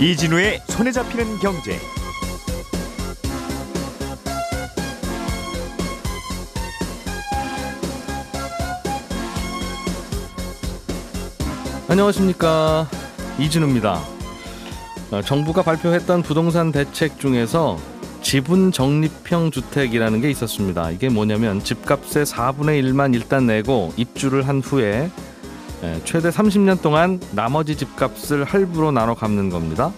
이진우의 손에 잡히는 경제. 안녕하십니까 이진우입니다. 어, 정부가 발표했던 부동산 대책 중에서 지분 적립형 주택이라는 게 있었습니다. 이게 뭐냐면 집값의 4분의 1만 일단 내고 입주를 한 후에 예, 최대 30년 동안 나머지 집값을 할부로 나눠 갚는 겁니다.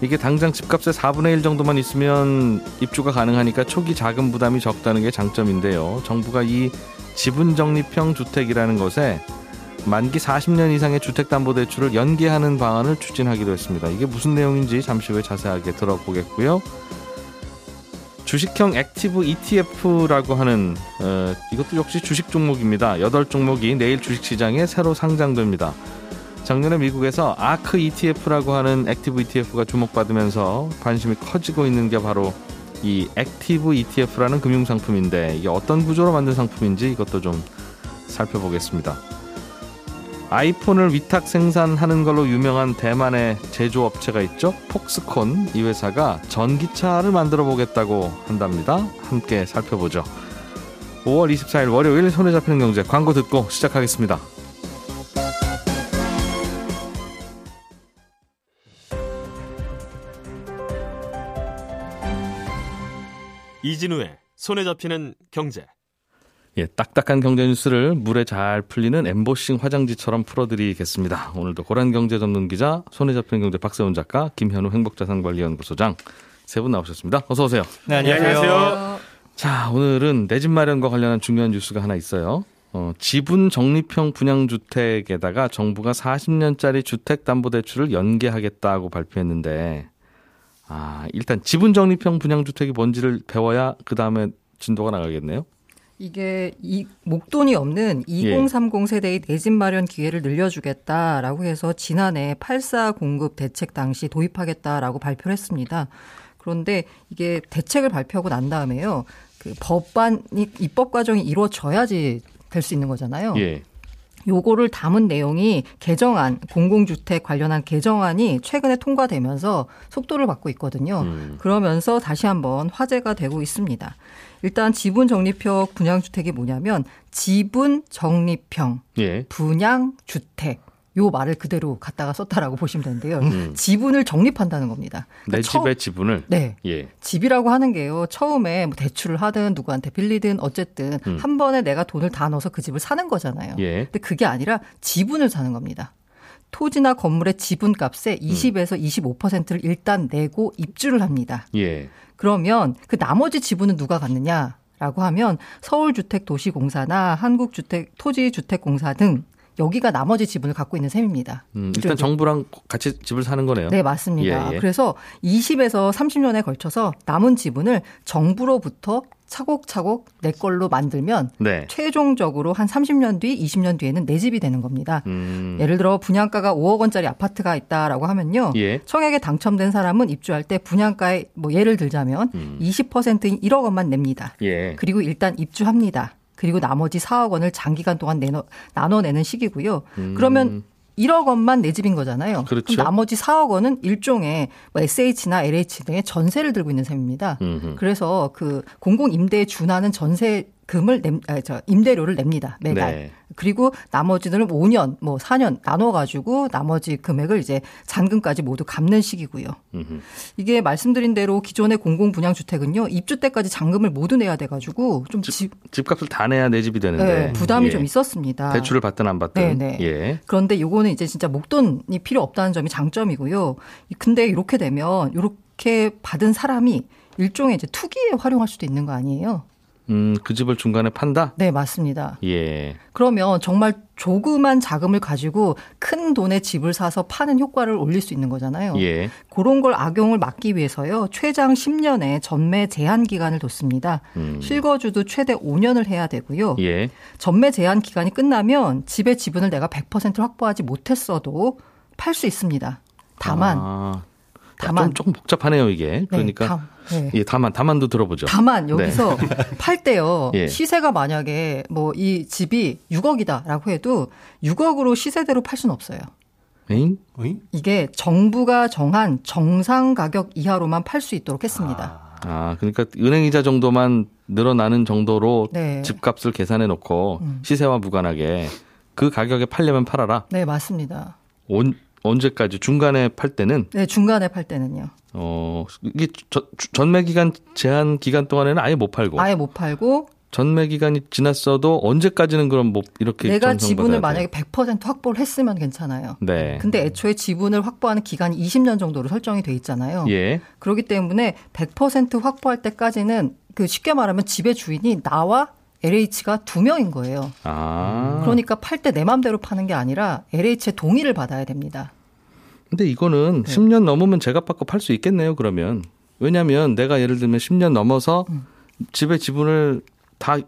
이게 당장 집값의 4분의 1 정도만 있으면 입주가 가능하니까 초기 자금 부담이 적다는 게 장점인데요. 정부가 이 지분 적립형 주택이라는 것에 만기 40년 이상의 주택담보대출을 연계하는 방안을 추진하기도 했습니다. 이게 무슨 내용인지 잠시 후에 자세하게 들어보겠고요. 주식형 active ETF라고 하는 어, 이것도 역시 주식 종목입니다. 8종목이 내일 주식시장에 새로 상장됩니다. 작년에 미국에서 아크 ETF라고 하는 액티브 ETF가 주목받으면서 관심이 커지고 있는 게 바로 이 액티브 ETF라는 금융상품인데 이게 어떤 구조로 만든 상품인지 이것도 좀 살펴보겠습니다. 아이폰을 위탁 생산하는 걸로 유명한 대만의 제조업체가 있죠. 폭스콘 이 회사가 전기차를 만들어 보겠다고 한답니다. 함께 살펴보죠. 5월 24일 월요일 손에 잡히는 경제 광고 듣고 시작하겠습니다. 이진우의 손에 잡히는 경제. 예, 딱딱한 경제 뉴스를 물에 잘 풀리는 엠보싱 화장지처럼 풀어드리겠습니다. 오늘도 고란 경제 전문 기자, 손에 잡히는 경제 박세훈 작가, 김현우 행복자산관리연구소장 세 분 나오셨습니다. 어서 오세요. 네, 안녕하세요. 자, 오늘은 내 집 마련과 관련한 중요한 뉴스가 하나 있어요. 어, 지분 적립형 분양주택에다가 정부가 40년짜리 주택담보대출을 연계하겠다고 발표했는데, 아, 일단 지분 적립형 분양주택이 뭔지를 배워야 그 다음에 진도가 나가겠네요. 이게 이 목돈이 없는 2030 세대의 내 집 마련 기회를 늘려주겠다라고 해서 지난해 84 공급 대책 당시 도입하겠다라고 발표를 했습니다. 그런데 이게 대책을 발표하고 난 다음에요. 그 법안이 입법 과정이 이루어져야지 될 수 있는 거잖아요. 예. 요거를 담은 내용이 개정안, 공공주택 관련한 개정안이 최근에 통과되면서 속도를 받고 있거든요. 음. 그러면서 다시 한번 화제가 되고 있습니다. 일단 지분 적립형 분양주택이 뭐냐면 지분 적립형 예. 분양주택. 요 말을 그대로 갖다가 썼다라고 보시면 되는데요. 음. 지분을 적립한다는 겁니다. 내 그러니까 처- 집의 지분을. 네. 예. 집이라고 하는 게요. 처음에 뭐 대출을 하든 누구한테 빌리든 어쨌든 음. 한 번에 내가 돈을 다 넣어서 그 집을 사는 거잖아요. 예. 근데 그게 아니라 지분을 사는 겁니다. 토지나 건물의 지분값의 20에서 25%를 일단 내고 입주를 합니다. 예. 그러면 그 나머지 지분은 누가 갖느냐 라고 하면 서울주택도시공사나 한국주택 토지주택공사 등 여기가 나머지 지분을 갖고 있는 셈입니다. 음, 일단 정부랑 같이 집을 사는 거네요. 네, 맞습니다. 예, 예. 그래서 20에서 30년에 걸쳐서 남은 지분을 정부로부터 차곡차곡 내 걸로 만들면 네. 최종적으로 한 30년 뒤, 20년 뒤에는 내 집이 되는 겁니다. 음. 예를 들어 분양가가 5억 원짜리 아파트가 있다라고 하면요. 예. 청약에 당첨된 사람은 입주할 때 분양가에 뭐 예를 들자면 음. 20%인 1억 원만 냅니다. 예. 그리고 일단 입주합니다. 그리고 나머지 4억 원을 장기간 동안 내놓, 나눠내는 시기고요. 음. 그러면 1억 원만 내 집인 거잖아요. 그렇죠. 럼 나머지 4억 원은 일종의 뭐 SH나 LH 등의 전세를 들고 있는 셈입니다. 음흠. 그래서 그 공공 임대에 준하는 전세 금을 냅, 아, 저 임대료를 냅니다 매달. 네. 그리고 나머지는 5년, 뭐 4년 나눠가지고 나머지 금액을 이제 잔금까지 모두 갚는 시기고요. 음흠. 이게 말씀드린 대로 기존의 공공 분양 주택은요 입주 때까지 잔금을 모두 내야 돼가지고 좀 집, 집 값을 다 내야 내 집이 되는데 네, 부담이 예. 좀 있었습니다. 대출을 받든 안 받든 네, 네. 예. 그런데 요거는 이제 진짜 목돈이 필요 없다는 점이 장점이고요. 근데 이렇게 되면 이렇게 받은 사람이 일종의 이제 투기에 활용할 수도 있는 거 아니에요? 음, 그 집을 중간에 판다? 네, 맞습니다. 예. 그러면 정말 조그만 자금을 가지고 큰 돈의 집을 사서 파는 효과를 올릴 수 있는 거잖아요. 예. 그런 걸 악용을 막기 위해서요. 최장 10년의 전매 제한 기간을 뒀습니다. 음. 실거주도 최대 5년을 해야 되고요. 예. 전매 제한 기간이 끝나면 집의 지분을 내가 100% 확보하지 못했어도 팔 수 있습니다. 다만 아, 다만 좀, 조금 복잡하네요, 이게. 네, 그러니까 다, 네. 예, 다만 다만도 들어보죠. 다만 여기서 팔 때요 예. 시세가 만약에 뭐 이 집이 6억이다라고 해도 6억으로 시세대로 팔 수는 없어요. 에잉? 어이? 이게 정부가 정한 정상 가격 이하로만 팔 수 있도록 했습니다. 아, 그러니까 은행 이자 정도만 늘어나는 정도로 네. 집값을 계산해 놓고 음. 시세와 무관하게 그 가격에 팔려면 팔아라. 네, 맞습니다. 온, 언제까지 중간에 팔 때는 네, 중간에 팔 때는요. 어 이게 저- 전매 기간 제한 기간 동안에는 아예 못 팔고 아예 못 팔고 전매 기간이 지났어도 언제까지는 그럼 뭐 이렇게 내가 지분을? 만약에 100% 확보를 했으면 괜찮아요. 네. 근데 애초에 지분을 확보하는 기간이 20년 정도로 설정이 돼 있잖아요. 예. 그렇기 때문에 100% 확보할 때까지는 그 쉽게 말하면 집의 주인이 나와 LH가 두 명인 거예요. 아. 그러니까 팔 때 내 맘대로 파는 게 아니라 LH의 동의를 받아야 됩니다. 근데 이거는 네. 10년 넘으면 제값 받고 팔 수 있겠네요, 그러면. 왜냐면 내가 예를 들면 10년 넘어서 음. 집의 지분을 다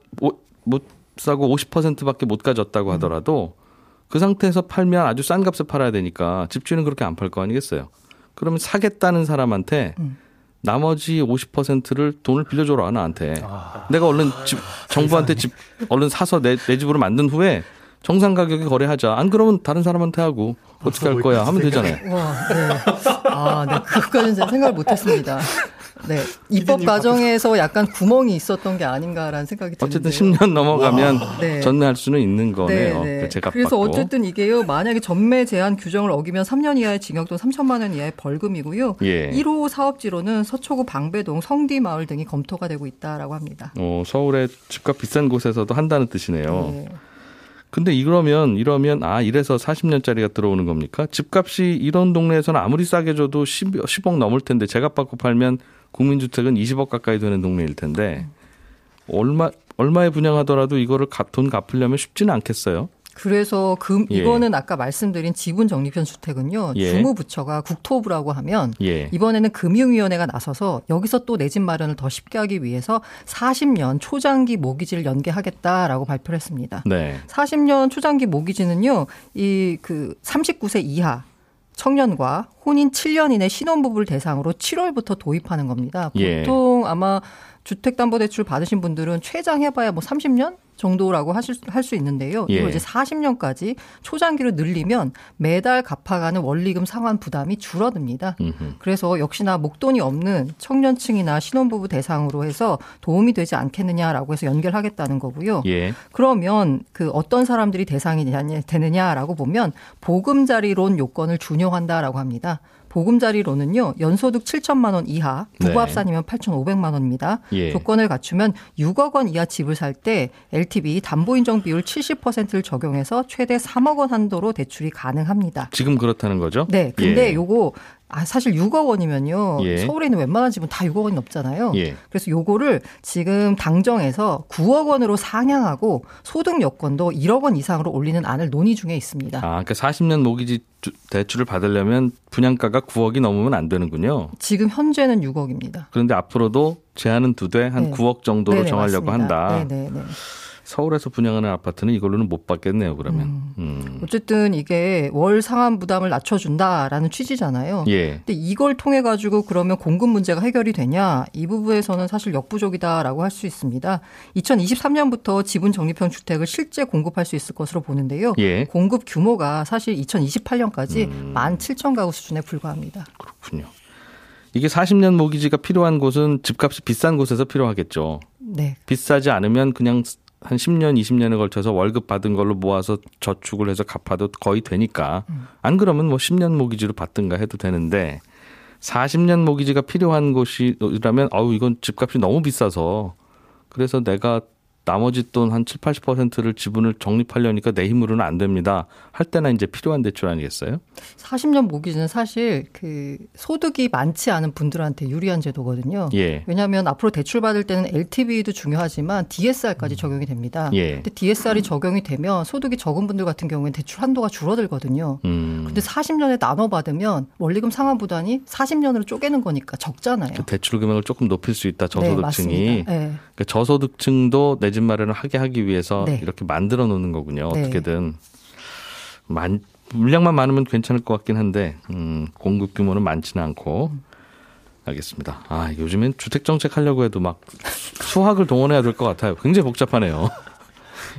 못 사고 50%밖에 못 음. 가졌다고 하더라도 그 상태에서 팔면 아주 싼 값에 팔아야 되니까 집주인은 그렇게 안 팔 거 아니겠어요. 그러면 사겠다는 사람한테 음. 나머지 50%를 돈을 빌려줘라 나한테. 아. 내가 얼른 집, 정부한테 집 얼른 사서 내, 내 집으로 만든 후에 정상 가격에 거래하자. 안 그러면 다른 사람한테 하고 어떻게 할 거야 하면 되잖아요. 와, 네. 아, 네. 그것까지는 제가 생각을 못 했습니다. 네. 입법 기대님 과정에서 약간 구멍이 있었던 게 아닌가라는 생각이 드는데요. 어쨌든 10년 넘어가면 네. 전매할 수는 있는 거네요. 네, 네. 그 그래서 받고. 어쨌든 이게요. 만약에 전매 제한 규정을 어기면 3년 이하의 징역 또는 3천만 원 이하의 벌금이고요. 예. 1호 사업지로는 서초구 방배동 성디 마을 등이 검토가 되고 있다라고 합니다. 어, 서울의 집값 비싼 곳에서도 한다는 뜻이네요. 네. 근데 이러면 이러면 아 이래서 40년짜리가 들어오는 겁니까? 집값이 이런 동네에서는 아무리 싸게 줘도 10, 10억 넘을 텐데 제값 받고 팔면 국민주택은 20억 가까이 되는 동네일 텐데 얼마 얼마에 분양하더라도 이거를 가- 돈 갚으려면 쉽지는 않겠어요. 그래서 금 예. 이거는 아까 말씀드린 지분 적립형 주택은요. 예. 주무부처가 국토부라고 하면 예. 이번에는 금융위원회가 나서서 여기서 또 내 집 마련을 더 쉽게 하기 위해서 40년 초장기 모기지를 연계하겠다라고 발표를 했습니다. 네. 40년 초장기 모기지는요, 이 그 39세 이하 청년과 혼인 7년 이내 신혼부부를 대상으로 7월부터 도입하는 겁니다. 예. 보통 아마 주택담보대출 받으신 분들은 최장 해봐야 뭐 30년 정도라고 하실 할 수 있는데요. 예. 이거 이제 40년까지 초장기로 늘리면 매달 갚아가는 원리금 상환 부담이 줄어듭니다. 음흠. 그래서 역시나 목돈이 없는 청년층이나 신혼부부 대상으로 해서 도움이 되지 않겠느냐라고 해서 연결하겠다는 거고요. 예. 그러면 그 어떤 사람들이 대상이 되느냐라고 보면 보금자리론 요건을 준용한다라고 합니다. 보금자리론은요 연소득 7천만 원 이하 부부 네. 합산이면 8,500만 원입니다. 예. 조건을 갖추면 6억 원 이하 집을 살 때 LTV 담보 인정 비율 70%를 적용해서 최대 3억 원 한도로 대출이 가능합니다. 지금 그렇다는 거죠? 네, 근데 예. 요거 아 사실 6억 원이면요 예. 서울에 있는 웬만한 집은 다 6억 원이 넘잖아요. 예. 그래서 요거를 지금 당정에서 9억 원으로 상향하고 소득 여건도 1억 원 이상으로 올리는 안을 논의 중에 있습니다. 아, 그러니까 40년 모기지 주- 대출을 받으려면 분양가가 9억이 넘으면 안 되는군요. 지금 현재는 6억입니다. 그런데 앞으로도 제한은 두되 한 네. 9억 정도로 네네, 정하려고 맞습니다. 한다. 네 네 네. 서울에서 분양하는 아파트는 이걸로는 못 받겠네요. 그러면. 음. 어쨌든 이게 월 상환 부담을 낮춰준다라는 취지잖아요. 예. 근데 이걸 통해 가지고 그러면 공급 문제가 해결이 되냐 이 부분에서는 사실 역부족이다라고 할 수 있습니다. 2023년부터 지분 적립형 주택을 실제 공급할 수 있을 것으로 보는데요. 예. 공급 규모가 사실 2028년까지 음. 17,000 가구 수준에 불과합니다. 그렇군요. 이게 40년 모기지가 필요한 곳은 집값이 비싼 곳에서 필요하겠죠. 네. 비싸지 않으면 그냥 한 10년, 20년에 걸쳐서 월급 받은 걸로 모아서 저축을 해서 갚아도 거의 되니까. 안 그러면 뭐 10년 모기지로 받든가 해도 되는데 40년 모기지가 필요한 곳이라면 어우 이건 집값이 너무 비싸서 그래서 내가 나머지 돈 한 7, 80%를 지분을 적립하려니까 내 힘으로는 안 됩니다. 할 때나 이제 필요한 대출 아니겠어요? 40년 모기지는 사실 그 소득이 많지 않은 분들한테 유리한 제도거든요. 예. 왜냐하면 앞으로 대출 받을 때는 LTV도 중요하지만 DSR까지 적용이 됩니다. 예. 근데 DSR이 적용이 되면 소득이 적은 분들 같은 경우에는 대출 한도가 줄어들거든요. 음. 근데 40년에 나눠 받으면 원리금 상환 부담이 40년으로 쪼개는 거니까 적잖아요. 그 대출 금액을 조금 높일 수 있다. 네, 저소득층이. 맞습니다. 네. 그러니까 저소득층도 내집 마련을 하게 하기 위해서 네. 이렇게 만들어 놓는 거군요. 네. 어떻게든 만 물량만 많으면 괜찮을 것 같긴 한데 음, 공급 규모는 많지는 않고 알겠습니다. 아 요즘엔 주택 정책 하려고 해도 막 수학을 동원해야 될 것 같아요. 굉장히 복잡하네요.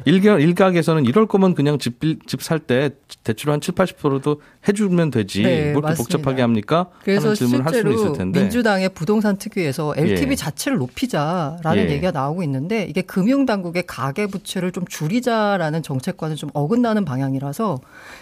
일각, 일각에서는 이럴 거면 그냥 집, 집 살 때 대출 한 7, 80%도 해주면 되지. 네, 뭐 이렇게. 복잡하게 합니까? 그래서 하는 질문을 할 수는 있을 실제로. 민주당의 부동산 특위에서 LTV 예. 자체를 높이자라는 예. 얘기가 나오고 있는데 이게 금융당국의 가계 부채를 좀 줄이자라는 정책과는 좀 어긋나는 방향이라서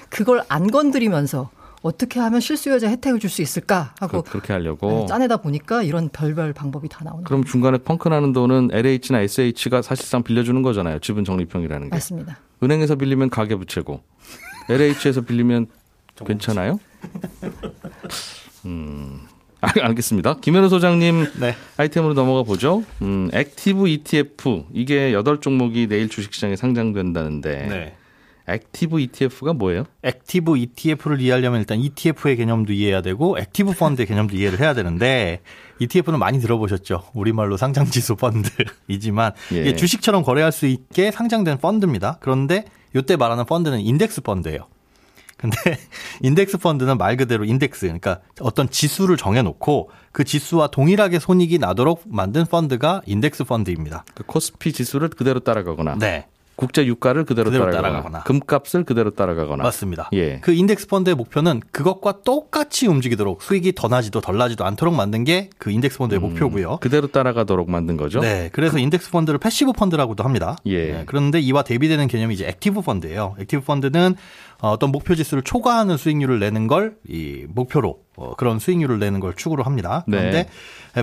그걸 안 건드리면서 어떻게 하면 실수요자 혜택을 줄 수 있을까 하고 그, 렇게 하려고. 네, 짜내다 보니까 이런 별별 방법이 다 나오는 그럼 중간에 펑크 나는 돈은 LH나 SH가 사실상 빌려주는 거잖아요. 지분 적립형이라는 게. 맞습니다. 은행에서 빌리면 가계부채고 LH에서 빌리면 괜찮아요? 음. 아, 알겠습니다. 김현우 소장님 네. 아이템으로 넘어가 보죠. 음, 액티브 ETF 이게 여덟 종목이 내일 주식시장에 상장된다는데 네. 액티브 ETF가 뭐예요? 액티브 ETF를 이해하려면 일단 ETF의 개념도 이해해야 되고 액티브 펀드의 개념도 이해를 해야 되는데 ETF는 많이 들어보셨죠. 우리말로 상장지수 펀드이지만 예. 이게 주식처럼 거래할 수 있게 상장된 펀드입니다. 그런데 이때 말하는 펀드는 인덱스 펀드예요. 근데 인덱스 펀드는 말 그대로 인덱스 그러니까 어떤 지수를 정해놓고 그 지수와 동일하게 손익이 나도록 만든 펀드가 인덱스 펀드입니다. 그 코스피 지수를 그대로 따라가거나 네. 국제 유가를 그대로, 그대로 따라가거나, 따라가거나. 금값을 그대로 따라가거나 맞습니다. 예. 그 인덱스 펀드의 목표는 그것과 똑같이 움직이도록 수익이 더 나지도 덜 나지도 않도록 만든 게 그 인덱스 펀드의 목표고요. 그대로 따라가도록 만든 거죠. 네, 그래서 인덱스 펀드를 패시브 펀드라고도 합니다. 예. 네, 그런데 이와 대비되는 개념이 이제 액티브 펀드예요. 액티브 펀드는 어, 어떤 목표 지수를 초과하는 수익률을 내는 걸 이 목표로 어, 그런 수익률을 내는 걸 추구를 합니다. 네. 그런데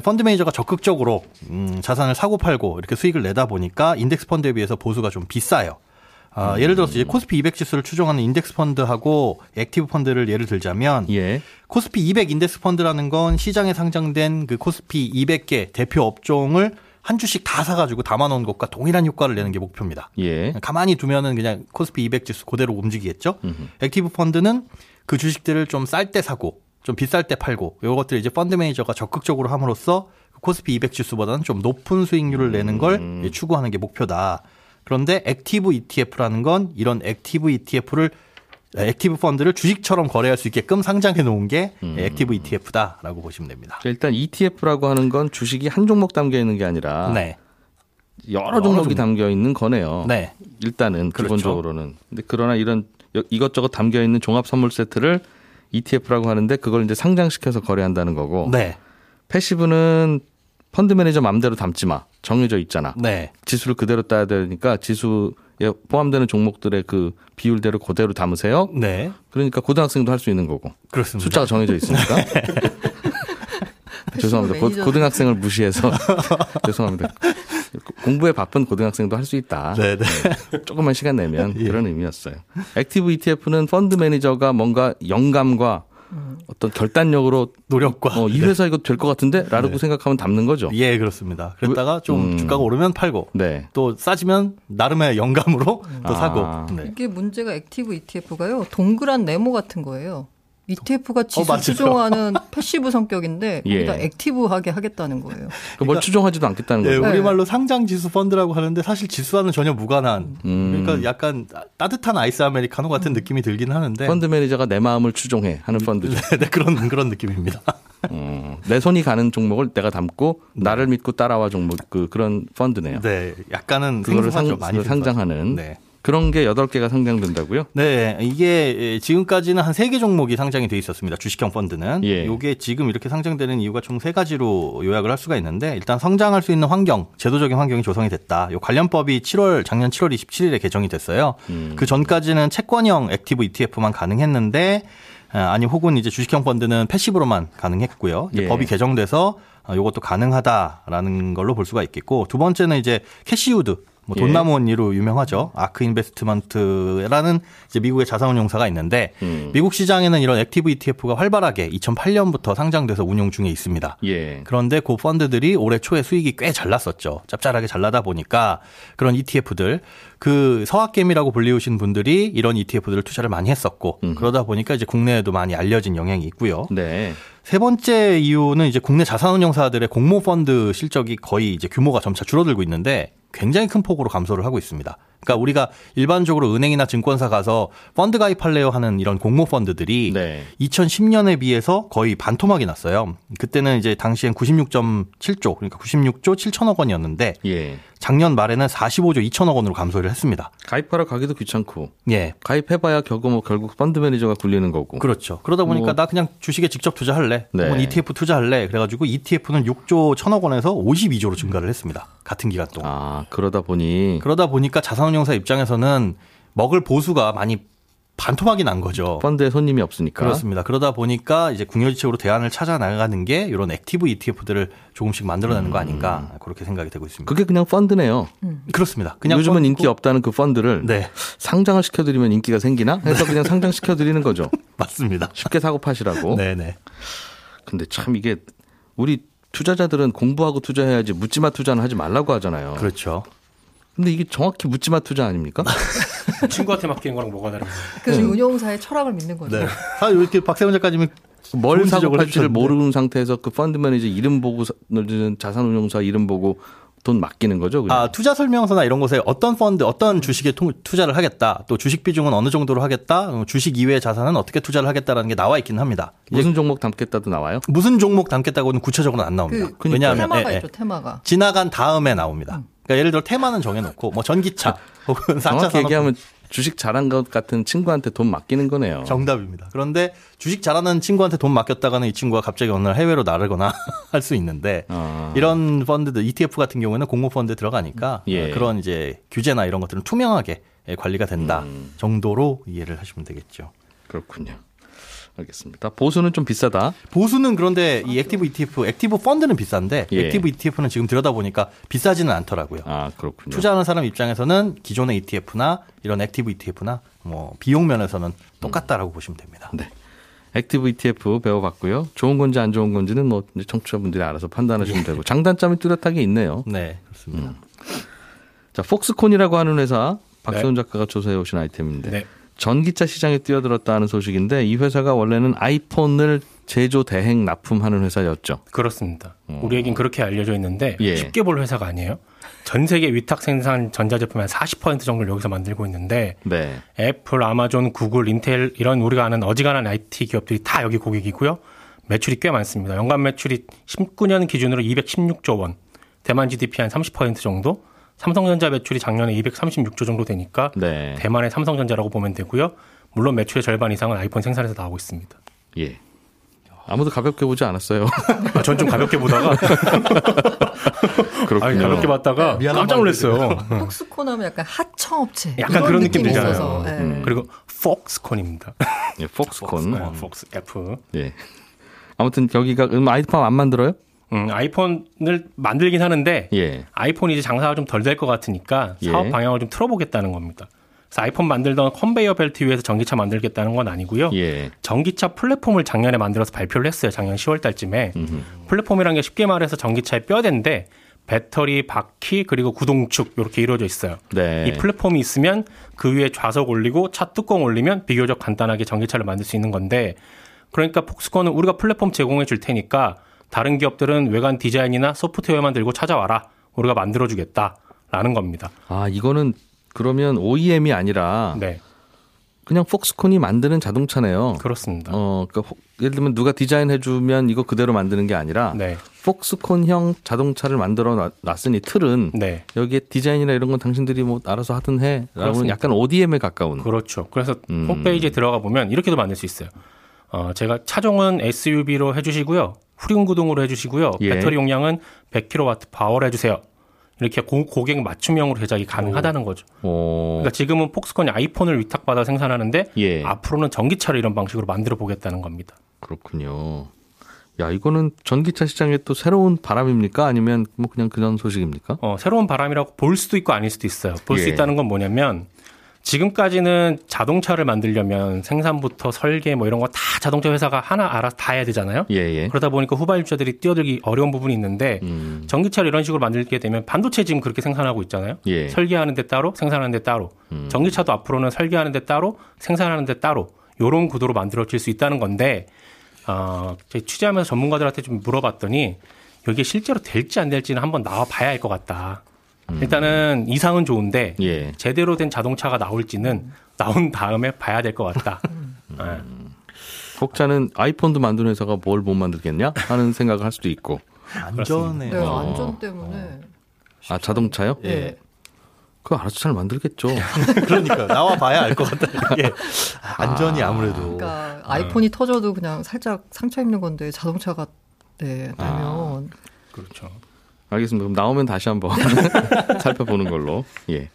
펀드 매니저가 적극적으로 음, 자산을 사고 팔고 이렇게 수익을 내다 보니까 인덱스 펀드에 비해서 보수가 좀 비싸요. 아, 예를 들어서 이제 코스피 200 지수를 추종하는 인덱스 펀드하고 액티브 펀드를 예를 들자면 예. 코스피 200 인덱스 펀드라는 건 시장에 상장된 그 코스피 200개 대표 업종을 한 주씩 다 사가지고 담아놓은 것과 동일한 효과를 내는 게 목표입니다. 예. 가만히 두면은 그냥 코스피 200 지수 그대로 움직이겠죠. 액티브 펀드는 그 주식들을 좀 쌀 때 사고 좀 비쌀 때 팔고 이것들 이제 펀드 매니저가 적극적으로 함으로써 그 코스피 200 지수보다는 좀 높은 수익률을 내는 걸 이제 추구하는 게 목표다. 그런데 액티브 ETF라는 건 이런 액티브 ETF를 액티브 펀드를 주식처럼 거래할 수 있게끔 상장해 놓은 게 액티브 ETF다라고 보시면 됩니다. 일단 ETF라고 하는 건 주식이 한 종목 담겨 있는 게 아니라 네. 여러 종목이 종목. 담겨 있는 거네요. 네. 일단은 그렇죠. 기본적으로는. 근데 그러나 이런 여- 이것저것 담겨 있는 종합 선물 세트를 ETF라고 하는데 그걸 이제 상장시켜서 거래한다는 거고. 네. 패시브는 펀드 매니저 마음대로 담지 마. 정해져 있잖아. 네. 지수를 그대로 따야 되니까 지수에 포함되는 종목들의 그 비율대로 그대로 담으세요. 네. 그러니까 고등학생도 할 수 있는 거고. 그렇습니다. 숫자가 정해져 있으니까. 죄송합니다. 고. 고등학생을 무시해서 죄송합니다. 공부에 바쁜 고등학생도 할 수 있다. 네, 네. 조금만 시간 내면 예. 그런 의미였어요. 액티브 ETF는 펀드 매니저가 뭔가 영감과 어떤 결단력으로 노력과 어, 이 네. 회사 이거 될 것 같은데? 라고 생각하면 담는 거죠. 예, 그렇습니다. 그랬다가 좀 음. 주가가 오르면 팔고 네. 또 싸지면 나름의 영감으로 또 아. 사고. 네. 이게 문제가 액티브 ETF가요. 동그란 네모 같은 거예요. ETF가 지수 맞아요. 추종하는 패시브 성격인데 예. 거기다 액티브하게 하겠다는 거예요. 그 뭘 추종하지도 않겠다는 예. 네. 우리말로 상장 지수 펀드라고 하는데 사실 지수와는 전혀 무관한 음. 그러니까 약간 따뜻한 아이스 아메리카노 같은 느낌이 들긴 하는데 펀드 매니저가 내 마음을 추종해 하는 펀드죠. 네, 그런 그런 느낌입니다. 어, 내 손이 가는 종목을 내가 담고 나를 믿고 따라와 종목 그 그런 펀드네요. 네, 약간은 그거를 상. 많이 상장하는 네. 그런 게 여덟 개가 상장된다고요? 네, 이게 지금까지는 한세개 종목이 상장이 돼 있었습니다. 주식형 펀드는. 예. 이게 지금 이렇게 상장되는 이유가 총 세 가지로 요약을 할 수가 있는데 일단 성장할 수 있는 환경, 제도적인 환경이 조성이 됐다. 요 관련법이 7월 작년 7월 27일에 개정이 됐어요. 음. 그 전까지는 채권형 액티브 ETF만 가능했는데 아, 아니 혹은 이제 주식형 펀드는 패시브로만 가능했고요. 이제 예. 법이 개정돼서 아, 요것도 가능하다라는 걸로 볼 수가 있겠고 두 번째는 이제 캐시우드 뭐 예. 돈나무 언니로 유명하죠. 아크 인베스트먼트라는 이제 미국의 자산운용사가 있는데 음. 미국 시장에는 이런 액티브 ETF가 활발하게 2008년부터 상장돼서 운용 중에 있습니다. 예. 그런데 그 펀드들이 올해 초에 수익이 꽤 잘 났었죠. 짭짤하게 잘 나다 보니까 그런 ETF들 그 서학개미라고 불리우신 분들이 이런 ETF들을 투자를 많이 했었고 음. 그러다 보니까 이제 국내에도 많이 알려진 영향이 있고요. 네. 세 번째 이유는 이제 국내 자산운용사들의 공모 펀드 실적이 거의 이제 규모가 점차 줄어들고 있는데 굉장히 큰 폭으로 감소를 하고 있습니다. 그러니까 우리가 일반적으로 은행이나 증권사 가서 펀드 가입할래요 하는 이런 공모 펀드들이 네. 2010년에 비해서 거의 반토막이 났어요. 그때는 이제 당시엔 96.7조 그러니까 96조 7천억 원이었는데 예. 작년 말에는 45조 2천억 원으로 감소를 했습니다. 가입하러 가기도 귀찮고 예. 가입해봐야 결국 뭐 결국 펀드 매니저가 굴리는 거고. 그렇죠. 그러다 보니까 뭐- 나 그냥 주식에 직접 투자할래. 네. 혹은 ETF 투자할래. 그래가지고 ETF는 6조 1천억 원에서 52조로 증가를 했습니다. 같은 기간 동안. 아 그러다 보니 그러다 보니까 자산운용사 입장에서는 먹을 보수가 많이 반토막이 난 거죠. 펀드에 손님이 없으니까. 그렇습니다. 그러다 보니까 이제 궁여지책으로 대안을 찾아 나가는 게 이런 active ETF들을 조금씩 만들어내는 거 아닌가 그렇게 생각이 되고 있습니다. 그게 그냥 펀드네요. 그렇습니다. 그냥 요즘은 펀드고- 인기 없다는 그 펀드를 네, 상장을 시켜드리면 인기가 생기나 해서 그냥 상장시켜드리는 거죠. 맞습니다. 쉽게 사고 파시라고. 네, 네. 근데 참 이게 우리 투자자들은 공부하고 투자해야지 묻지마 투자는 하지 말라고 하잖아요. 그렇죠. 근데 이게 정확히 묻지마 투자 아닙니까? 친구한테 맡기는 거랑 뭐가 다른 거예요? 그래서 운용사의 철학을 믿는 거죠. 네. 아, 이렇게 박세훈 작가님이 뭘 사고 팔지를. 모르는 상태에서 그 펀드 매니저 이름 보고 사- 자산 운용사 이름 보고 돈 맡기는 거죠. 그냥. 아, 투자 설명서나 이런 곳에 어떤 펀드, 어떤 주식에 통- 투자를 하겠다. 또 주식 비중은 어느 정도로 하겠다. 어, 주식 이외의 자산은 어떻게 투자를 하겠다라는 게 나와 있기는 합니다. 무슨 종목 담겠다도 나와요? 무슨 종목 담겠다고는 구체적으로는 안 나옵니다. 그 왜냐하면 테마가 예, 예. 있죠, 테마가. 지나간 다음에 나옵니다. 그러니까 예를 들어 테마는 정해놓고 뭐 전기차 혹은 4차 정확히 얘기하면 주식 잘한 것 같은 친구한테 돈 맡기는 거네요. 정답입니다. 그런데 주식 잘하는 친구한테 돈 맡겼다가는 이 친구가 갑자기 어느 날 해외로 나르거나 할 수 있는데 아. 이런 펀드들 ETF 같은 경우에는 공모 펀드에 들어가니까 예. 그런 이제 규제나 이런 것들은 투명하게 관리가 된다 음. 정도로 이해를 하시면 되겠죠. 그렇군요. 알겠습니다. 보수는 좀 비싸다. 보수는 그런데 이 active ETF, active 펀드는 비싼데 예. active ETF는 지금 들여다보니까 비싸지는 않더라고요. 아 그렇군요. 투자하는 사람 입장에서는 기존의 ETF나 이런 active ETF나 뭐 비용 면에서는 똑같다라고 보시면 됩니다. 네. active ETF 배워봤고요. 좋은 건지 안 좋은 건지는 뭐 이제 청취자분들이 알아서 판단하시면 되고 장단점이 뚜렷하게 있네요. 네, 그렇습니다. 자, 폭스콘이라고 하는 회사 박세훈 작가가 조사해 오신 아이템인데 네. 전기차 시장에 뛰어들었다는 소식인데 이 회사가 원래는 아이폰을 제조 대행 납품하는 회사였죠. 그렇습니다. 우리에겐 그렇게 알려져 있는데 예. 쉽게 볼 회사가 아니에요. 전 세계 위탁 생산 전자제품의 한40% 정도를 여기서 만들고 있는데 네. 애플, 아마존, 구글, 인텔 이런 우리가 아는 어지간한 IT 기업들이 다 여기 고객이고요. 매출이 꽤 많습니다. 연간 매출이 19년 기준으로 216조 원, 대만 GDP 한 30% 정도, 삼성전자 매출이 작년에 236조 정도 되니까 네. 대만의 삼성전자라고 보면 되고요. 물론 매출의 절반 이상은 아이폰 생산에서 나오고 있습니다. 예. 아무도 가볍게 보지 않았어요. 아, 전좀 가볍게 보다가 그렇군요. 아니, 가볍게 봤다가 미안한 깜짝 놀랐어요. 폭스콘 하면 약간 하청업체. 약간 그런 느낌 들잖아요. 예. 음. 그리고 폭스콘입니다. 예, 폭스콘. 어, 폭스 F. 예. 아무튼 여기가 음, 아이폰 안 만들어요? 음, 아이폰을 만들긴 하는데 예. 아이폰이 이제 장사가 좀 덜 될 것 같으니까 사업 예. 방향을 좀 틀어보겠다는 겁니다. 그래서 아이폰 만들던 컨베이어 벨트 위에서 전기차 만들겠다는 건 아니고요. 예. 전기차 플랫폼을 작년에 만들어서 발표를 했어요. 작년 10월 달쯤에. 음흠. 플랫폼이란 게 쉽게 말해서 전기차의 뼈대인데 배터리, 바퀴, 그리고 구동축 이렇게 이루어져 있어요. 네. 이 플랫폼이 있으면 그 위에 좌석 올리고 차 뚜껑 올리면 비교적 간단하게 전기차를 만들 수 있는 건데 그러니까 폭스콘은 우리가 플랫폼 제공해 줄 테니까 다른 기업들은 외관 디자인이나 소프트웨어만 들고 찾아와라. 우리가 만들어 주겠다 라는 겁니다. 아, 이거는 그러면 OEM이 아니라 네. 그냥 폭스콘이 만드는 자동차네요. 그렇습니다. 어, 그러니까 혹- 예를 들면 누가 디자인해 주면 이거 그대로 만드는 게 아니라 네. 폭스콘형 자동차를 만들어 놨- 놨으니 틀은 네. 여기에 디자인이나 이런 건 당신들이 뭐 알아서 하든 해라고는. 약간 ODM에 가까운. 그렇죠. 그래서 음. 홈페이지에 들어가 보면 이렇게도 만들 수 있어요. 어, 제가 차종은 SUV로 해주시고요. 후륜구동으로 해주시고요. 예. 배터리 용량은 100kW 파워로 해주세요. 이렇게 고, 고객 맞춤형으로 제작이 가능하다는 거죠. 어, 그러니까 지금은 폭스콘이 아이폰을 위탁받아 생산하는데 예. 앞으로는 전기차를 이런 방식으로 만들어 보겠다는 겁니다. 그렇군요. 야, 이거는 전기차 시장에 또 새로운 바람입니까? 아니면 뭐 그냥 그런 소식입니까? 어, 새로운 바람이라고 볼 수도 있고 아닐 수도 있어요. 볼수 예. 있다는 건 뭐냐면 지금까지는 자동차를 만들려면 생산부터 설계 뭐 이런 거 다 자동차 회사가 하나 알아서 다 해야 되잖아요. 예, 예. 그러다 보니까 후발주자들이 뛰어들기 어려운 부분이 있는데 음, 전기차를 이런 식으로 만들게 되면 반도체 지금 그렇게 생산하고 있잖아요. 예. 설계하는 데 따로 생산하는 데 따로 음. 전기차도 앞으로는 설계하는 데 따로 생산하는 데 따로 요런 구도로 만들어질 수 있다는 건데 어, 취재하면서 전문가들한테 좀 물어봤더니 이게 실제로 될지 안 될지는 한번 나와 봐야 할 것 같다. 일단은 이상은 좋은데 음. 예. 제대로 된 자동차가 나올지는 나온 다음에 봐야 될 것 같다. 예. 혹자는 아이폰도 만드는 회사가 뭘 못 만들겠냐 하는 생각을 할 수도 있고. 안전에 네, 어. 안전 때문에. 아 자동차요? 예. 그거 알아서 잘 만들겠죠. 그러니까 나와 봐야 알 것 같다. 이게 안전이 아무래도 그러니까 아이폰이 터져도 그냥 살짝 상처 입는 건데 자동차가 네, 나면 그렇죠. 알겠습니다. 그럼 나오면 다시 한번 살펴보는 걸로. 예.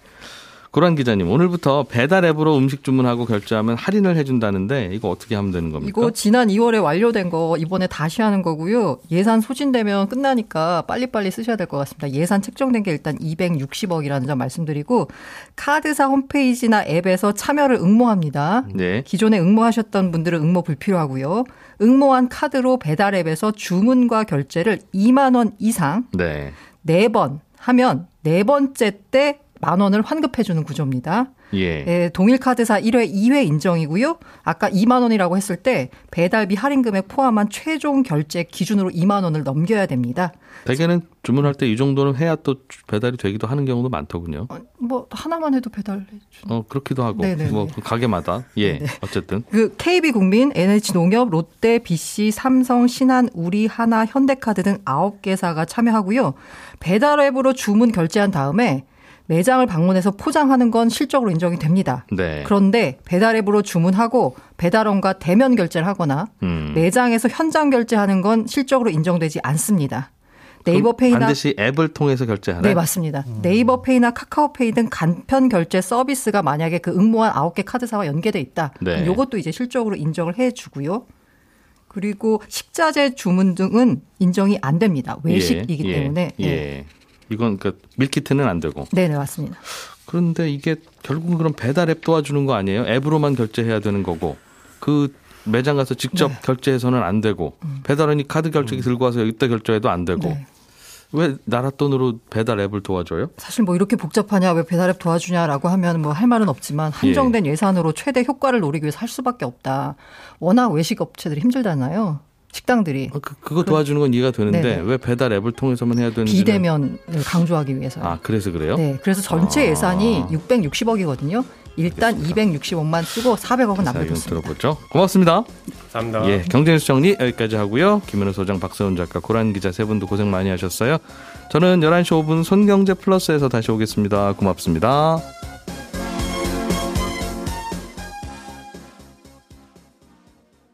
고란 기자님, 오늘부터 배달 앱으로 음식 주문하고 결제하면 할인을 해준다는데 이거 어떻게 하면 되는 겁니까? 이거 지난 2월에 완료된 거 이번에 다시 하는 거고요. 예산 소진되면 끝나니까 빨리빨리 쓰셔야 될 것 같습니다. 예산 책정된 게 일단 260억이라는 점 말씀드리고 카드사 홈페이지나 앱에서 참여를 응모합니다. 네. 기존에 응모하셨던 분들은 응모 불필요하고요. 응모한 카드로 배달 앱에서 주문과 결제를 2만 원 이상 네. 네번 하면 네 번째 때 만 원을 환급해 주는 구조입니다. 예. 예, 동일 카드사 1회, 2회 인정이고요. 아까 2만 원이라고 했을 때 배달비 할인 금액 포함한 최종 결제 기준으로 2만 원을 넘겨야 됩니다. 대개는 주문할 때 이 정도는 해야 또 배달이 되기도 하는 경우도 많더군요. 어, 뭐 하나만 해도 배달해 주는. 어, 그렇기도 하고. 네네네. 뭐 가게마다. 예. 어쨌든. 그 KB국민, NH농협, 롯데, BC, 삼성, 신한, 우리, 하나, 현대카드 등 9개사가 참여하고요. 배달 앱으로 주문 결제한 다음에 매장을 방문해서 포장하는 건 실적으로 인정이 됩니다. 네. 그런데 배달 앱으로 주문하고 배달원과 대면 결제를 하거나 음. 매장에서 현장 결제하는 건 실적으로 인정되지 않습니다. 네이버 페이나 반드시 앱을 통해서 결제하라. 네, 맞습니다. 네이버 페이나 카카오 페이 등 간편 결제 서비스가 만약에 그 응모한 9개 카드사와 연계돼 있다. 네. 이것도 이제 실적으로 인정을 해 주고요. 그리고 식자재 주문 등은 인정이 안 됩니다. 외식이기 예, 때문에. 예. 네. 이건 그 밀키트는 안 되고. 네, 네, 맞습니다. 그런데 이게 결국은 그럼 배달 앱 도와주는 거 아니에요? 앱으로만 결제해야 되는 거고 그 매장 가서 직접 네. 결제해서는 안 되고 배달원이 카드 결제기 들고 와서 여기다 결제해도 안 되고 음. 네. 왜 나라 돈으로 배달 앱을 도와줘요? 사실 뭐 이렇게 복잡하냐 왜 배달 앱 도와주냐라고 하면 뭐 할 말은 없지만 한정된 예. 산으로 최대 효과를 노리기 위해서 할 수밖에 없다. 워낙 외식 업체들이 힘들잖아요. 식당들이 어, 그, 그거 도와주는 건 이해가 되는데 네네. 왜 배달 앱을 통해서만 해야 되는지 비대면을 강조하기 위해서. 아 그래서 그래요? 네, 그래서 전체 아. 예산이 660억이거든요. 일단 260억만 쓰고 400억은 자, 이건 남겨뒀습니다. 들어보죠. 고맙습니다. 감사합니다. 예, 경제뉴스 정리 여기까지 하고요. 김현우 소장, 박세훈 작가, 고란 기자 세 분도 고생 많이 하셨어요. 저는 11시 5분 손경제 플러스에서 다시 오겠습니다. 고맙습니다.